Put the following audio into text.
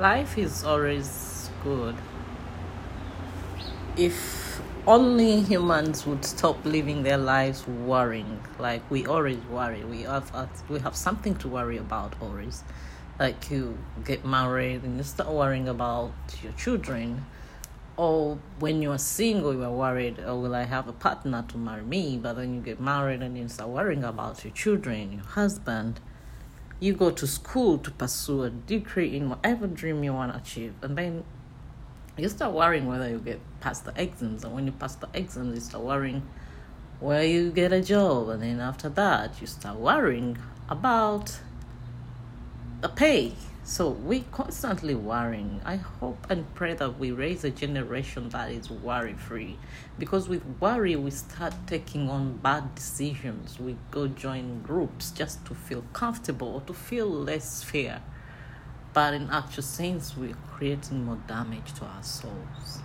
life is always good. If only humans would stop living their lives worrying like we always worry. We have we have something to worry about always. Like you get married and you start worrying about your children or when you are single you are worried oh will i have a partner to marry me? But then you get married and you start worrying about your children your husband you go to school to pursue a degree in whatever dream you want to achieve and then you start worrying whether you get past the exams and when you pass the exams you start worrying where you get a job and then after that you start worrying about the pay so we constantly worrying. I hope and pray that we raise a generation that is worry free. Because with worry we start taking on bad decisions. We go join groups just to feel comfortable or to feel less fear. But in actual sense we're creating more damage to our souls.